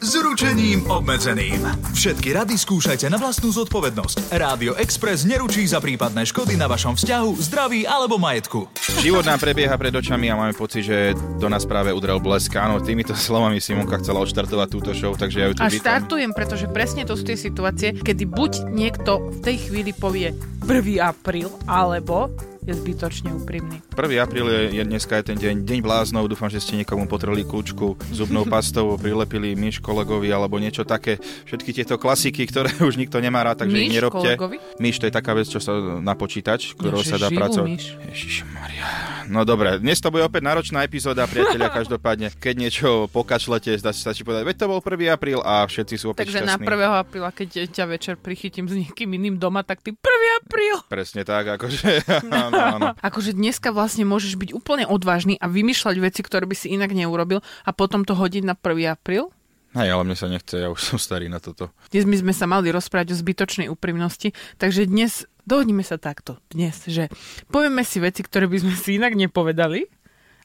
s ručením obmedzeným. Všetky rady skúšajte na vlastnú zodpovednosť. Rádio Express neručí za prípadné škody na vašom vzťahu, zdraví alebo majetku. Život nám prebieha pred očami a máme pocit, že do nás práve udrel blesk. Áno, týmito slovami Simonka chcela odštartovať túto show, takže ja ju tu A vítam. štartujem, pretože presne to sú tie situácie, kedy buď niekto v tej chvíli povie 1. apríl, alebo je zbytočne úprimný. 1. apríl je, je dneska je ten deň, deň bláznov, dúfam, že ste niekomu potreli kľúčku zubnou pastou, prilepili myš kolegovi alebo niečo také. Všetky tieto klasiky, ktoré už nikto nemá rád, takže ich Myš nerobte. kolegovi? Myš to je taká vec, čo sa na počítač, ktorou Nože sa dá pracovať. Ježišmaria. No dobre, dnes to bude opäť náročná epizóda, priatelia, každopádne. Keď niečo pokašlete, zdá sa stačí povedať, veď to bol 1. apríl a všetci sú opäť Takže na šťastní. 1. apríla, keď ťa večer prichytím s niekým iným doma, tak ty 1. apríl. Presne tak, akože, áno, áno. Akože dneska vlastne môžeš byť úplne odvážny a vymýšľať veci, ktoré by si inak neurobil a potom to hodiť na 1. apríl. Hej, ale mne sa nechce, ja už som starý na toto. Dnes my sme sa mali rozprávať o zbytočnej úprimnosti, takže dnes dohodnime sa takto. Dnes, že povieme si veci, ktoré by sme si inak nepovedali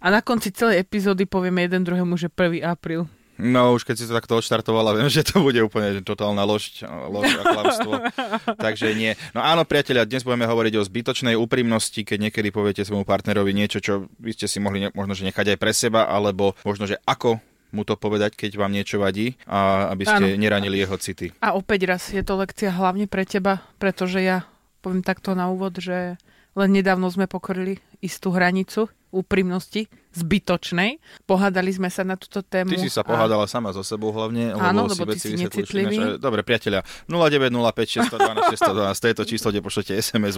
a na konci celej epizódy povieme jeden druhému, že 1. apríl. No už keď si to takto odštartovala, viem, že to bude úplne totálna lož, lož a klamstvo. Takže nie. No áno, priatelia, dnes budeme hovoriť o zbytočnej úprimnosti, keď niekedy poviete svojmu partnerovi niečo, čo by ste si mohli ne- možno že nechať aj pre seba, alebo možno, že ako mu to povedať, keď vám niečo vadí a aby ste Áno. neranili jeho city. A opäť raz je to lekcia hlavne pre teba, pretože ja poviem takto na úvod, že len nedávno sme pokorili istú hranicu úprimnosti, zbytočnej. Pohádali sme sa na túto tému. Ty si sa a- pohádala sama so sebou hlavne, Áno, lebo si ty si necitlivý. Dobre, priatelia, 0905 612 612, to je to číslo, kde pošlete SMS,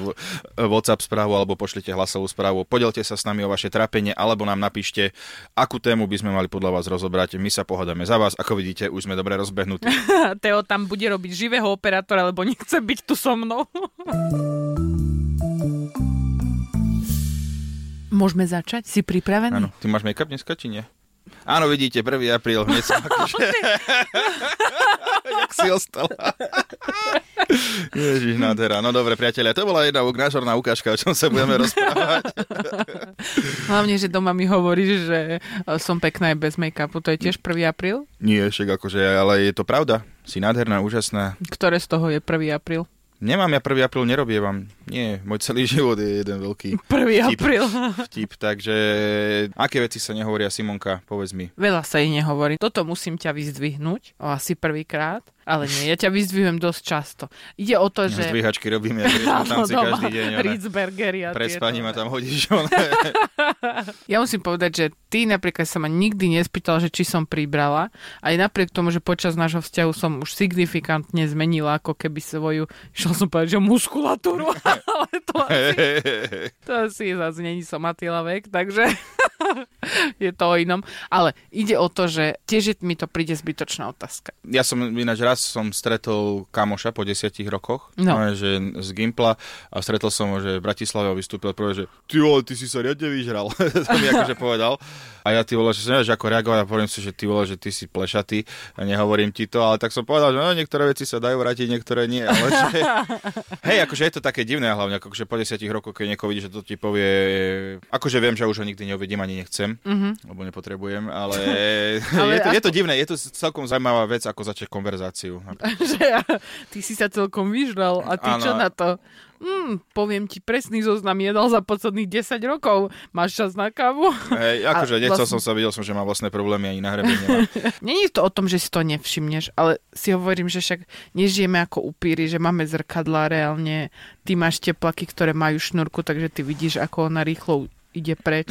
WhatsApp správu alebo pošlete hlasovú správu. Podelte sa s nami o vaše trápenie alebo nám napíšte, akú tému by sme mali podľa vás rozobrať. My sa pohádame za vás. Ako vidíte, už sme dobre rozbehnutí. Teo tam bude robiť živého operátora, lebo nechce byť tu so mnou. Môžeme začať? Si pripravený? Áno, ty máš make-up dneska, či nie? Áno, vidíte, 1. apríl, hneď som akože... Jak si ostala. Ježiš, nádhera. No dobre, priatelia, to bola jedna názorná ukážka, o čom sa budeme rozprávať. Hlavne, že doma mi hovoríš, že e, som pekná aj bez make-upu. To je tiež 1. apríl? Nie, však akože, ale je to pravda. Si nádherná, úžasná. Ktoré z toho je 1. apríl? Nemám ja 1. apríl, nerobievam. Nie, môj celý život je jeden veľký 1. Vtip. apríl. vtip. Takže, aké veci sa nehovoria, Simonka, povedz mi. Veľa sa jej nehovorí. Toto musím ťa vyzdvihnúť, asi prvýkrát, ale nie, ja ťa vyzdvihujem dosť často. Ide o to, že... Zdvíhačky robíme, ja tam si každý deň. Ritzbergery a Pred spaním ma tam hodíš. ona. Ja musím povedať, že ty napríklad sa ma nikdy nespýtal, že či som pribrala. Aj napriek tomu, že počas nášho vzťahu som už signifikantne zmenila ako keby svoju, išla som povedať, že muskulatúru, ale to asi, to asi zase není som Attila vek, takže je to o inom. Ale ide o to, že tiež mi to príde zbytočná otázka. Ja som ináč raz som stretol kamoša po desiatich rokoch, No. no. že z Gimpla a stretol som ho, že v Bratislave ho vystúpil prvé, že ty vole, ty si sa riadne vyžral. to mi akože povedal. A ja ty vole, že som nevieš ako reagovať a poviem si, že ty vole, že ty si plešatý a nehovorím ti to, ale tak som povedal, že no, niektoré veci sa dajú vrátiť, niektoré nie. Ale že... Hej, akože je to také divné, hlavne akože po desiatich rokoch, keď niekoho vidí, že to ti povie, akože viem, že už ho nikdy neuvidím ani nechcem, Mhm. lebo nepotrebujem, ale, Ale je, to, je to divné, je to celkom zaujímavá vec, ako začať konverzáciu. ja, ty si sa celkom vyžral a ty Áno. čo na to? Hmm, poviem ti presný zoznam jedal za posledných 10 rokov. Máš čas na kávu? Hej, akože A nechcel vlastne- som sa, videl som, že má vlastné problémy ani na nemá. Není to o tom, že si to nevšimneš, ale si hovorím, že však nežijeme ako upíry, že máme zrkadla reálne. Ty máš teplaky, ktoré majú šnúrku, takže ty vidíš, ako ona rýchlo ide preč.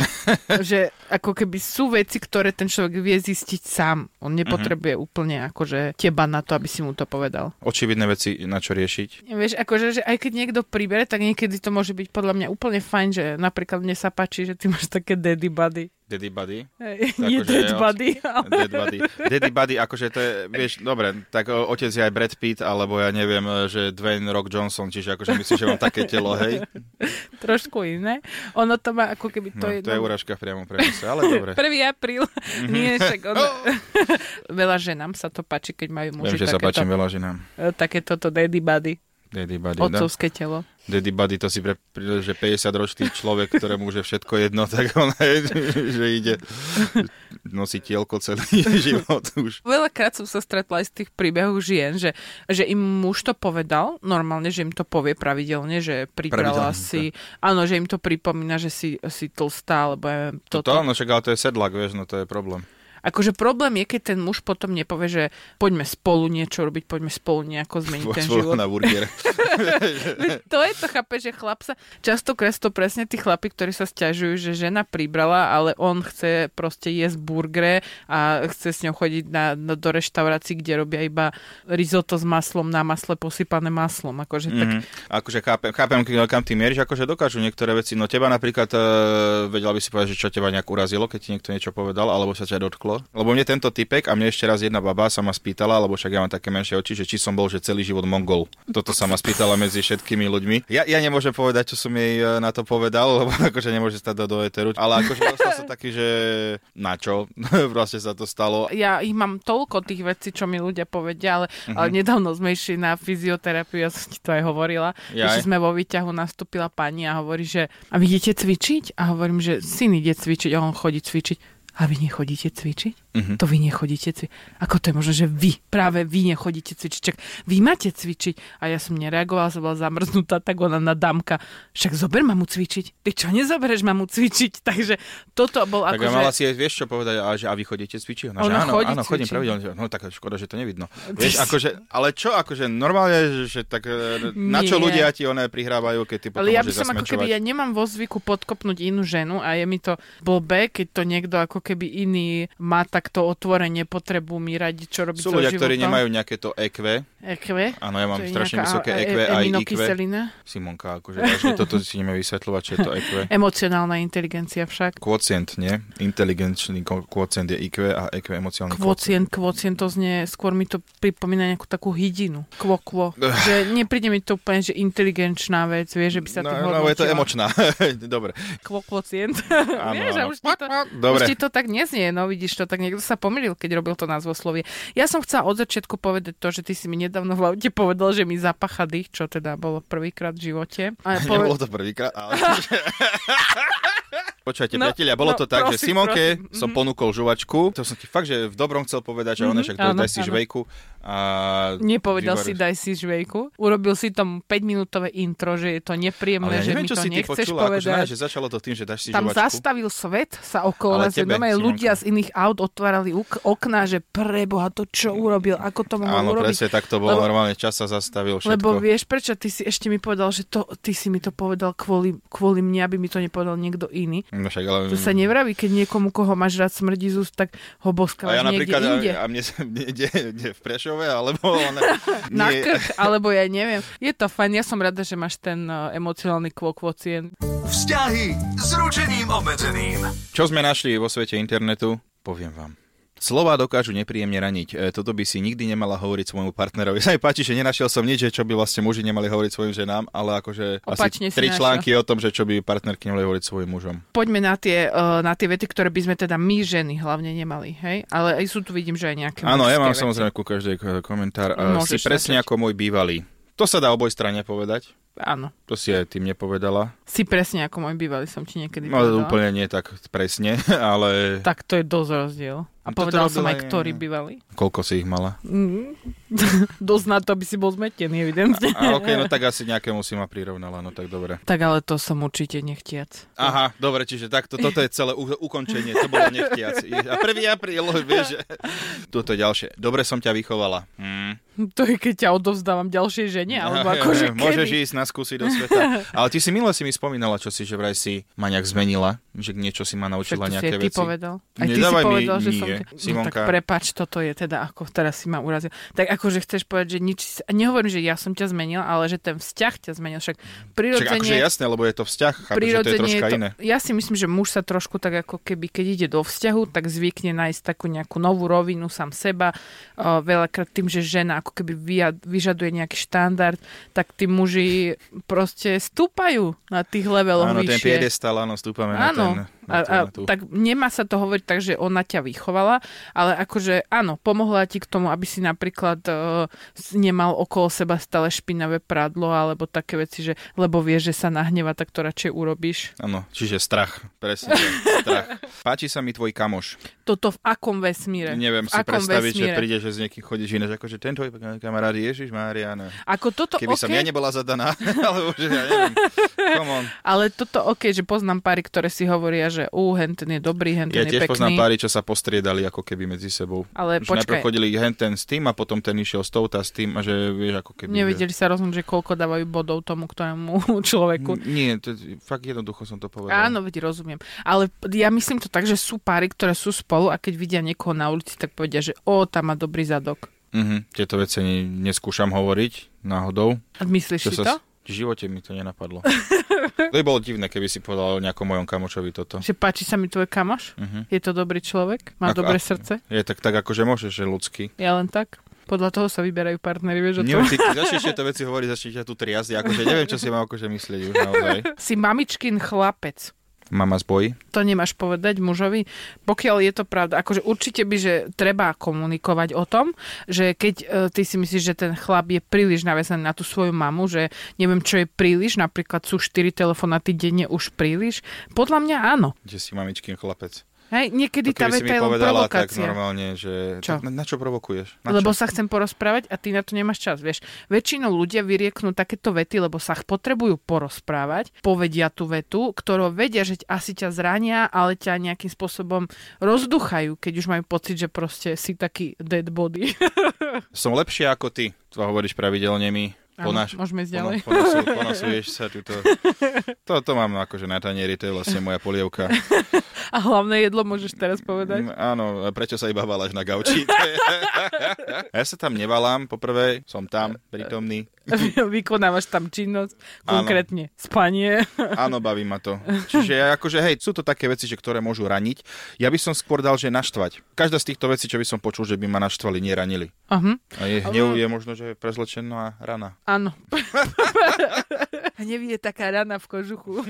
že ako keby sú veci, ktoré ten človek vie zistiť sám. On nepotrebuje mm-hmm. úplne akože teba na to, aby si mu to povedal. Očividné veci na čo riešiť. Vieš, akože, že aj keď niekto pribere, tak niekedy to môže byť podľa mňa úplne fajn, že napríklad mne sa páči, že ty máš také daddy buddy. Daddy Buddy. Hey, nie akože Dead Buddy. Ale... Dead Buddy. Daddy Buddy, akože to je, vieš, dobre, tak otec je aj Brad Pitt, alebo ja neviem, že Dwayne Rock Johnson, čiže akože myslím, že mám také telo, hej. Trošku iné. Ono to má ako keby to no, je... To je urážka v priamom prenose, ale dobre. 1. apríl. Mm-hmm. Nie, však ono... veľa ženám sa to páči, keď majú muži Viem, že sa páči veľa ženám. Takéto to Daddy Buddy. Daddy Buddy, Otcovské da? telo. Daddy Buddy, to si pre, že 50-ročný človek, ktorému už je všetko jedno, tak on je, že ide nosiť tielko celý život už. Veľakrát som sa stretla aj z tých príbehov žien, že, že im muž to povedal, normálne, že im to povie pravidelne, že pribrala si, áno, že im to pripomína, že si, si tlstá, alebo ja, toto. To, no však ale to je sedlak, vieš, no to je problém. Akože problém je, keď ten muž potom nepovie, že poďme spolu niečo robiť, poďme spolu nejako zmeniť ten život. na burger. to je to, chápe, že chlap sa... Častokrát to presne tí chlapi, ktorí sa stiažujú, že žena pribrala, ale on chce proste jesť burgere a chce s ňou chodiť na, na, do reštaurácií, kde robia iba risotto s maslom na masle posypané maslom. Akože, tak... mm-hmm. akože chápem, chápem, kam ty mieríš, akože dokážu niektoré veci. No teba napríklad, uh, vedela by si povedať, že čo teba nejak urazilo, keď ti niekto niečo povedal, alebo sa ťa dotklo stalo. Lebo mne tento typek a mne ešte raz jedna baba sa ma spýtala, lebo však ja mám také menšie oči, že či som bol že celý život Mongol. Toto sa ma spýtala medzi všetkými ľuďmi. Ja, ja nemôžem povedať, čo som jej e, na to povedal, lebo akože nemôže stať do, do eteru. Ale akože dostal som taký, že na čo vlastne sa to stalo. Ja ich mám toľko tých vecí, čo mi ľudia povedia, ale, uh-huh. ale nedávno sme išli na fyzioterapiu, ja som ti to aj hovorila. Ešte sme vo výťahu, nastúpila pani a hovorí, že a vy idete cvičiť? A hovorím, že syn ide cvičiť a on chodí cvičiť. A vy nechodíte cvičiť? Uh-huh. To vy nechodíte cvičiť. Ako to je možné, že vy, práve vy nechodíte cvičiť? Čak vy máte cvičiť. A ja som nereagovala, som bola zamrznutá, tak ona na dámka. Však zober mamu cvičiť. Ty čo nezobereš mamu cvičiť? Takže toto bol tak ako, Tak mala si vieš čo povedať, a, že a vy chodíte cvičiť? Ona, ona áno, chodí áno, chodím pravidelne. No tak škoda, že to nevidno. Vieš, akože, ale čo, akože normálne, že tak e, na čo Nie. ľudia ti one prihrávajú, keď ty potom Ale ja by som ako keby, ja nemám vo zvyku podkopnúť inú ženu a je mi to blbé, keď to niekto ako keby iný má tak takto otvorenie potrebu mi radiť, čo robiť Sú ľudia, so ktorí nemajú nejaké to EQ. EQ? Áno, ja mám strašne vysoké EQ e- aj IQ. Simonka, akože vážne toto si ideme vysvetľovať, čo je to EQ. Emocionálna inteligencia však. Kvocient, nie? Inteligenčný kvocient je IQ a EQ emocionálny kvocient. Kvocient, to znie, skôr mi to pripomína nejakú takú hydinu. Kvo, kvo. že nepríde mi to úplne, že inteligenčná vec, vieš, že by sa tým no, no, je to emočná. Dobre. Kvo, kvocient. vieš, a už ti to, Dobre. už ti to tak neznie, no vidíš to, tak niekto sa pomýlil, keď robil to názvoslovie. Ja som chcela od začiatku povedať to, že ty si mi nedávno v aute povedal, že mi zapacha dých, čo teda bolo prvýkrát v živote. A ja poved... Nebolo to prvýkrát, ale... Počujete, no, priatelia, bolo no, to tak, prosím, že Simonke prosím. som mhm. ponúkol žuvačku. To som ti fakt, že v dobrom chcel povedať, že mm-hmm, ona však daj si žvejku. A Nepovedal vyvaruješ. si daj si žvejku. Urobil si tam 5-minútové intro, že je to nepríjemné, ja že neviem, mi to si nechceš počula, povedať. Akože, že začalo to tým, že dáš si tam žuvačku. zastavil svet sa okolo nás, ľudia z iných aut otvárali okná, že preboha to čo urobil, ako to mohol Áno, urobiť. presne tak to bolo, lebo, normálne čas sa zastavil všetko. Lebo vieš, prečo ty si ešte mi povedal, že to, ty si mi to povedal kvôli, kvôli mne, aby mi to nepovedal niekto iný. No však, ale... To sa nevraví, keď niekomu, koho máš rád smrdí z úst, tak ho boskávaš a ja niekde inde. A, a mne, mne ide, ide v Prešove, alebo... On, Na krk, alebo ja neviem. Je to fajn, ja som rada, že máš ten uh, emocionálny kvokvocien. Vzťahy s ručením obmedzeným. Čo sme našli vo svete internetu, poviem vám. Slova dokážu nepríjemne raniť. E, toto by si nikdy nemala hovoriť svojmu partnerovi. Sa mi páči, že nenašiel som nič, čo by vlastne muži nemali hovoriť svojim ženám, ale akože Opačne asi tri články o tom, že čo by partnerky nemali hovoriť svojim mužom. Poďme na tie, uh, na tie vety, ktoré by sme teda my ženy hlavne nemali, hej? Ale aj sú tu vidím, že aj nejaké Áno, ja mám veci. samozrejme ku každej komentár. Môžeš si presne ako môj bývalý. To sa dá oboj strane povedať. Áno. To si aj tým nepovedala. Si presne ako môj bývalý, som ti niekedy no, povedala. úplne nie tak presne, ale... Tak to je dosť rozdiel. A no, povedala som aj, ktorý bývalý. Koľko si ich mala? Mm. dosť na to, aby si bol zmetený, evidentne. A, a okay, no tak asi nejakému si ma prirovnala, no tak dobre. Tak ale to som určite nechtiac. Aha, dobre, čiže takto, toto je celé u, ukončenie, to bolo nechtiac. A 1. apríl, vieš, že... Toto je ďalšie. Dobre som ťa vychovala. Hmm To je, keď ťa odovzdávam ďalšej žene, alebo akože Môžeš ísť na skúsiť do sveta. Ale ty si minule si mi spomínala, čo si, že vraj si ma nejak zmenila, že niečo si ma naučila Však nejaké si aj ty veci. povedal. Aj ty si Nedávaj mi povedal, že som... ťa- No, Simonka. tak prepač, toto je teda ako teraz si ma urazil. Tak akože chceš povedať, že nič... Nehovorím, že ja som ťa zmenil, ale že ten vzťah ťa zmenil. Však Však prirodzene... akože jasné, lebo je to vzťah, chápeš, že to je troška to, iné. ja si myslím, že muž sa trošku tak ako keby, keď ide do vzťahu, tak zvykne nájsť takú nejakú novú rovinu sám seba. O, veľakrát tým, že žena ako keby vyžaduje nejaký štandard, tak tí muži proste stúpajú na tých leveloch Áno, ten vyššie. piedestal, áno, stúpame na Áno, ten... a, Na ten, a, na tú. tak nemá sa to hovoriť tak, že ona ťa vychovala, ale akože áno, pomohla ti k tomu, aby si napríklad uh, nemal okolo seba stále špinavé prádlo alebo také veci, že lebo vieš, že sa nahneva, tak to radšej urobíš. Áno, čiže strach, presne, strach. Páči sa mi tvoj kamoš. Toto v akom vesmíre? Neviem v si predstaviť, že vesmíre? príde, že s niekým chodíš ináč, akože ten tvoj kamarát Ježiš Mariana. Ako toto Keby OK, som ja nebola zadaná, alebo že ja neviem. Come on. ale toto OK, že poznám páry, ktoré si hovoria, že ú, hen ten je dobrý, hen Ja je tiež poznám pekný. páry, čo sa postriedali ako keby medzi sebou. Ale Že počkaj, najprv chodili hen ten s tým a potom ten išiel s touta s tým a že vieš ako keby... nevedeli sa rozhodnúť, že koľko dávajú bodov tomu, ktorému Že... človeku. Nie, to, fakt jednoducho som to povedal. Áno, veď rozumiem. Ale ja myslím to tak, že sú páry, ktoré sú spolu a keď vidia niekoho na ulici, tak povedia, že o, tam má dobrý zadok. Mhm, tieto veci ne, neskúšam hovoriť náhodou. A myslíš si to? V živote mi to nenapadlo. to by bolo divné, keby si povedal o nejakom mojom kamočovi toto. Že páči sa mi tvoj kamoš? Mhm. Je to dobrý človek? Má Ako- dobré a- srdce? Je tak, tak akože môžeš, že ľudský. Ja len tak? Podľa toho sa vyberajú partnery, vieš o tom? ty, ty začneš tieto veci hovoriť, začneš ťa tu triasť, akože neviem, čo si mám akože myslieť už naozaj. Si mamičkin chlapec. Mama z boji. To nemáš povedať mužovi. Pokiaľ je to pravda, akože určite by, že treba komunikovať o tom, že keď e, ty si myslíš, že ten chlap je príliš navesený na tú svoju mamu, že neviem, čo je príliš, napríklad sú 4 telefonáty denne už príliš, podľa mňa áno. Že si mamičkým chlapec. Hej, niekedy To tá veta je len povedala tak provokácia. normálne, že... Čo? Na, na čo provokuješ? Na Lebo čo? sa chcem porozprávať a ty na to nemáš čas, vieš. Väčšinou ľudia vyrieknú takéto vety, lebo sa potrebujú porozprávať, povedia tú vetu, ktorú vedia, že asi ťa zrania, ale ťa nejakým spôsobom rozduchajú, keď už majú pocit, že proste si taký dead body. Som lepšie ako ty. To hovoríš pravidelne mi. Áno, Ponáš, môžeme ísť ďalej. Pono, ponosu, ponosuješ sa tuto. To, to mám akože na tanieri, to je vlastne moja polievka. A hlavné jedlo môžeš teraz povedať. Mm, Áno, prečo sa iba valáš na gauči? Je- ja sa tam nevalám, poprvé, som tam, prítomný. Vykonávaš tam činnosť, Áno. konkrétne spanie. Áno, baví ma to. Čiže ja akože, hej, sú to také veci, že ktoré môžu raniť. Ja by som skôr dal, že naštvať. Každá z týchto vecí, čo by som počul, že by ma naštvali, neranili. Aha, A je hnev je možno, že prezlečená rana. Áno. Hnev je taká rana v kožuchu.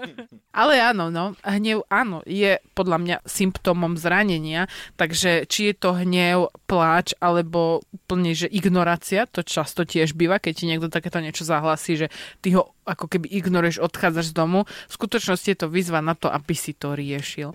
Ale áno, no, hnev áno, je podľa mňa symptómom zranenia, takže či je to hnev, pláč, alebo úplne, že ignorácia, to často tiež býva, keď ti niekto takéto niečo zahlasí, že ty ho ako keby ignoruješ, odchádzaš z domu. V skutočnosti je to výzva na to, aby si to riešil.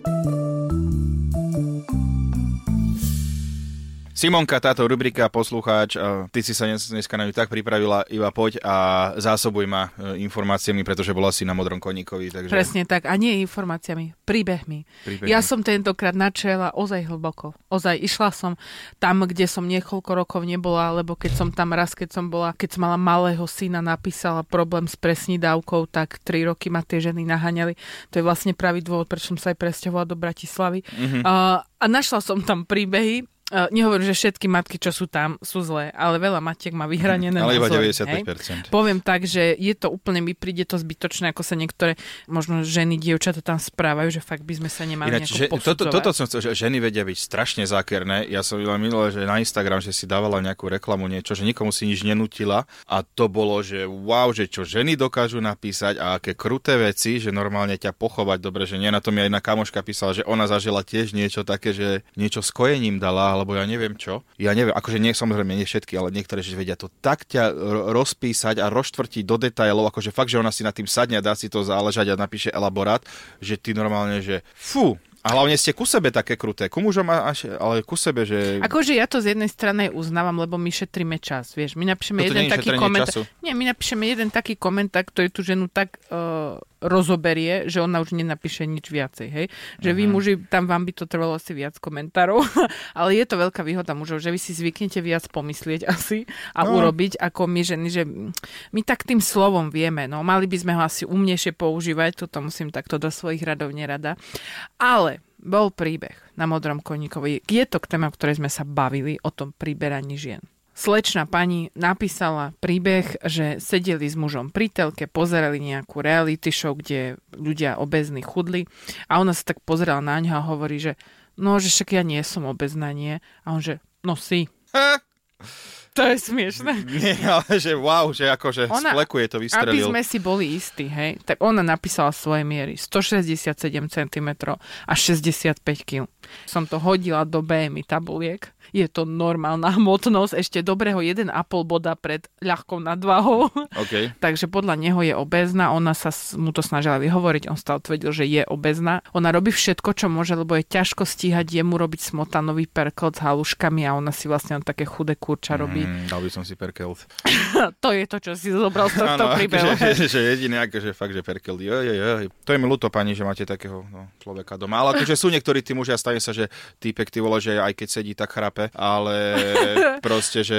Simonka, táto rubrika poslucháč, ty si sa dnes, dneska na ňu tak pripravila, iba poď a zásobuj ma e, informáciami, pretože bola si na modrom koníkovi. Takže... Presne tak. A nie informáciami, príbehmi. Príbehmi. Ja som tentokrát načela ozaj hlboko. Ozaj išla som tam, kde som niekoľko rokov nebola, lebo keď som tam raz, keď som bola, keď som mala malého syna, napísala problém s presnidávkou, tak tri roky ma tie ženy naháňali. To je vlastne pravý dôvod, prečo som sa aj presťahovala do Bratislavy. Mhm. Uh, a našla som tam príbehy, Uh, nehovorím, že všetky matky, čo sú tam, sú zlé, ale veľa matiek má vyhranené Ale iba názory, hej? 95%. Poviem tak, že je to úplne, mi príde to zbytočné, ako sa niektoré možno ženy, dievčata tam správajú, že fakt by sme sa nemali Ináč, že, toto, toto som chcel, že ženy vedia byť strašne zákerné. Ja som len minule, že na Instagram, že si dávala nejakú reklamu, niečo, že nikomu si nič nenutila a to bolo, že wow, že čo ženy dokážu napísať a aké kruté veci, že normálne ťa pochovať dobre, že nie na to mi aj jedna kamoška písala, že ona zažila tiež niečo také, že niečo s kojením dala, alebo ja neviem čo. Ja neviem, akože nie, samozrejme nie všetky, ale niektoré, že vedia to tak ťa ro- rozpísať a rozštvrtiť do detailov, akože fakt, že ona si nad tým sadne a dá si to záležať a napíše elaborát, že ty normálne, že fú, a hlavne ste ku sebe také kruté. Ku mužom až, ale ku sebe, že... Akože ja to z jednej strany uznávam, lebo my šetríme čas, vieš. My napíšeme Toto jeden taký komentár. Nie, my napíšeme jeden taký komentár, ktorý tú ženu tak uh, rozoberie, že ona už nenapíše nič viacej, hej. Že vy Mhm. muži, tam vám by to trvalo asi viac komentárov, ale je to veľká výhoda mužov, že vy si zvyknete viac pomyslieť asi a No. urobiť ako my ženy, že my tak tým slovom vieme, no mali by sme ho asi umnejšie používať, toto musím takto do svojich radov nerada. Ale bol príbeh na Modrom koníkovi. Je to k téme, o ktorej sme sa bavili, o tom priberaní žien. Slečná pani napísala príbeh, že sedeli s mužom pri telke, pozerali nejakú reality show, kde ľudia obezní chudli a ona sa tak pozerala na ňo a hovorí, že no, že však ja nie som obezná, nie. A on, že no si. To je smiešné. Nie, ale že wow, že akože Ona- z fleku je to Aby vystrelil. sme si boli istí, hej, tak ona napísala svoje miery 167 cm a 65 kg. Som to hodila do BMI tabuliek. Je to normálna hmotnosť, ešte dobrého 1,5 boda pred ľahkou nadvahou. OK. Takže podľa neho je obezná, ona sa mu to snažila vyhovoriť, on stále tvrdil, že je obezná. Ona robí všetko, čo môže, lebo je ťažko stíhať jemu robiť smotanový perkot s haluškami a ona si vlastne len také chudé kurča robí. Mm, dal by som si perkelt. to je to, čo si zobral z tohto príbehu. akože, že jediné, akože fakt, že perkelt. Jo, jo, jo. To je mi ľúto, pani, že máte takého no, človeka doma. Ale akože sú niektorí tí mužia, stane sa, že týpek, ty vole, že aj keď sedí, tak chrape, ale proste, že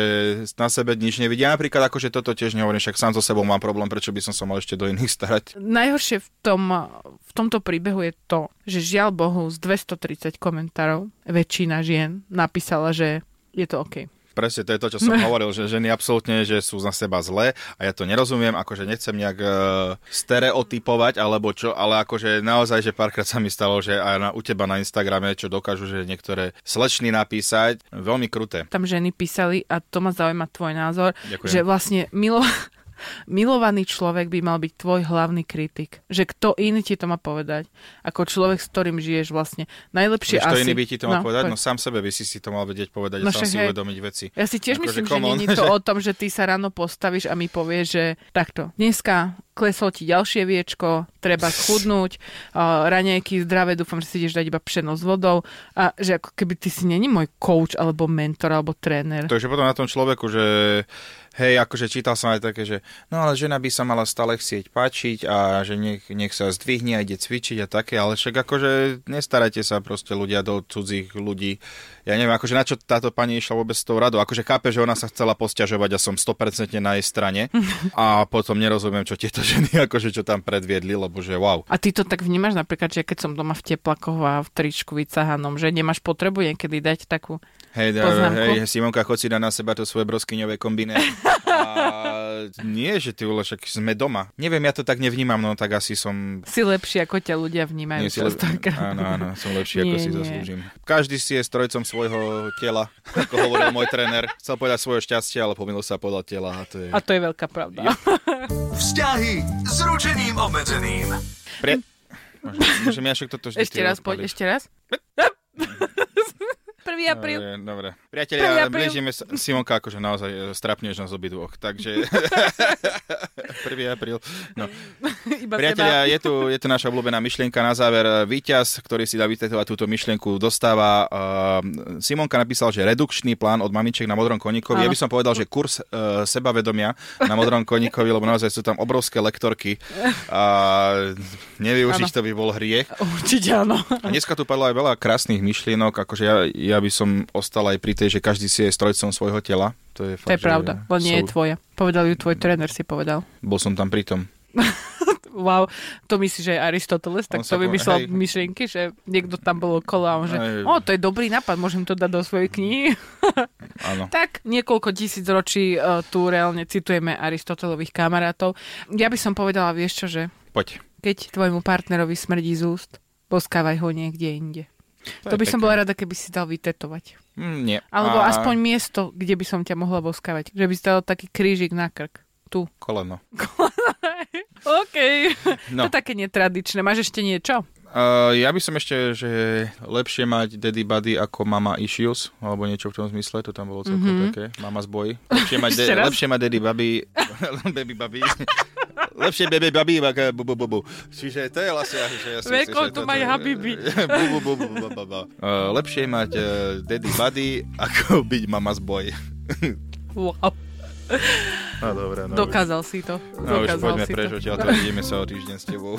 na sebe nič nevidí. Ja napríklad akože toto tiež nehovorím, však sám so sebou mám problém, prečo by som sa mal ešte do iných starať. Najhoršie v, tom, v tomto príbehu je to, že žiaľ Bohu z 230 komentárov väčšina žien napísala, že je to OK. Presne, to je to, čo som hovoril, že ženy absolútne, že sú na seba zlé a ja to nerozumiem, akože nechcem nejak uh, stereotypovať alebo čo, ale akože naozaj, že párkrát sa mi stalo, že aj na, u teba na Instagrame, čo dokážu, že niektoré slečny napísať, veľmi kruté. Tam ženy písali, a to ma zaujíma tvoj názor, Ďakujem. že vlastne milo, milovaný človek by mal byť tvoj hlavný kritik. Že kto iný ti to má povedať, ako človek, s ktorým žiješ vlastne. Najlepšie to asi... iný by ti to mal povedať? No poď. sám sebe by si si to mal vedieť povedať No a sám však si hej. uvedomiť veci. Ja si tiež Akože myslím, že on, nie je to že- o tom, že ty sa ráno postavíš a mi povieš, že takto, dneska kleslo ti ďalšie viečko, treba schudnúť, uh, raňajky zdravé, dúfam, že si ideš dať iba pšeno s vodou a že ako keby ty si není môj coach alebo mentor alebo tréner. Takže potom na tom človeku, že hej, akože čítal som aj také, že no ale žena by sa mala stále chcieť páčiť a že nech, nech sa zdvihne a ide cvičiť a také, ale však akože nestarajte sa proste ľudia do cudzích ľudí. Ja neviem, akože na čo táto pani išla vôbec s tou radou. Akože chápe, že ona sa chcela posťažovať a som 100% na jej strane a potom nerozumiem, čo tieto ženy akože čo tam predviedli, lebo že wow. A ty to tak vnímaš napríklad, že keď som doma v teplakoch a v tričku vycahanom, že nemáš potrebu niekedy dať takú... Hej, Poznámku. hej, Simonka, chod si dať na seba to svoje broskyňové kombiné. A nie, že ty vole, však sme doma. Neviem, ja to tak nevnímam, no tak asi som... Si lepší, ako ťa ľudia vnímajú Nie, si le... častokrát. Áno, áno, som lepší, ako Nie, si nie. zaslúžim. Každý si je strojcom svojho tela, ako hovoril môj tréner. Chcel povedať svoje šťastie, ale pomýlil sa podľa tela. A to je... A to je veľká pravda. Vzťahy s ručením obmedzeným. Pre... Môžem, môžem ja však toto vždy Ešte raz, poď, ešte raz. 1. apríl. Dobre, dobre. Priatelia, blížime sa, Simonka akože naozaj e, strapneš nás obidvoch, takže 1. apríl. No. Iba Priatelia, je tu, je tu naša obľúbená myšlienka na záver. Výťaz, ktorý si dá vytetovať túto myšlienku, dostáva. Uh, Simonka napísal, že redukčný plán od mamičiek na modrom koníkovi. Ja by som povedal, že kurz uh, sebavedomia na modrom koníkovi, lebo naozaj sú tam obrovské lektorky a nevyužiť to by bol hriech. Určite áno. A dneska tu padlo aj veľa krásnych myšlienok, akože ja, ja by som ostal aj pri tej, že každý si je strojcom svojho tela. To je, fakt, To je pravda, len nie je sú- tvoja. Povedal ju tvoj tréner, si povedal. Bol som tam pritom. Wow, to myslíš, že je Aristoteles, tak On to vymyslel hej. myšlienky, že niekto tam bol okolo a on že, Hej. o, to je dobrý nápad, môžem to dať do svojej knihy. Áno. tak niekoľko tisíc ročí uh, tu reálne citujeme Aristotelových kamarátov. Ja by som povedala, vieš čo, že Poď. keď tvojmu partnerovi smrdí z úst, poskávaj ho niekde inde. To, je by som pekné. bola rada, keby si dal vytetovať. Mm, nie. Alebo A aspoň miesto, kde by som ťa mohla boskávať. Že by si dal taký krížik na krk. Tu. Koleno. OK. No. To také netradičné. Máš ešte niečo? Uh, ja by som ešte, že lepšie mať daddy buddy ako mama issues, alebo niečo v tom zmysle, to tam bolo celkom Mhm. mm-hmm. také, mama zboj. Lepšie mať, de- lepšie mať daddy baby, baby baby. lepšie baby baby ako bu, bu, bu, bu. Čiže to je vlastne, že ja Welcome to my habibi. bu, bu, bu, bu, bu, bu, bu. Uh, lepšie mať uh, daddy buddy ako byť mama zboj. Wow. No dobre, no Dokázal už. si to. No už poďme preč odtiaľ, to vidíme sa o týždeň s tebou.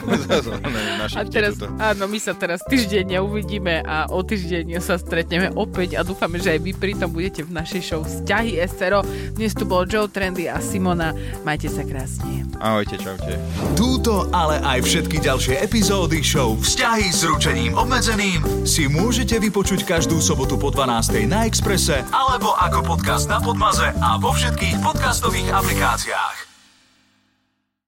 a teraz, áno, my sa teraz týždeň uvidíme a o týždeň sa stretneme opäť a dúfame, že aj vy pritom budete v našej show Vzťahy SRO. Dnes tu bol Joe Trendy a Simona. Majte sa krásne. Ahojte, čaute. Túto, ale aj všetky ďalšie epizódy show Vzťahy s ručením obmedzeným si môžete vypočuť každú sobotu po 12. na Exprese alebo ako podcast na Podmaze a vo všetkých podcastových aplikáciách. Communicatie Haag.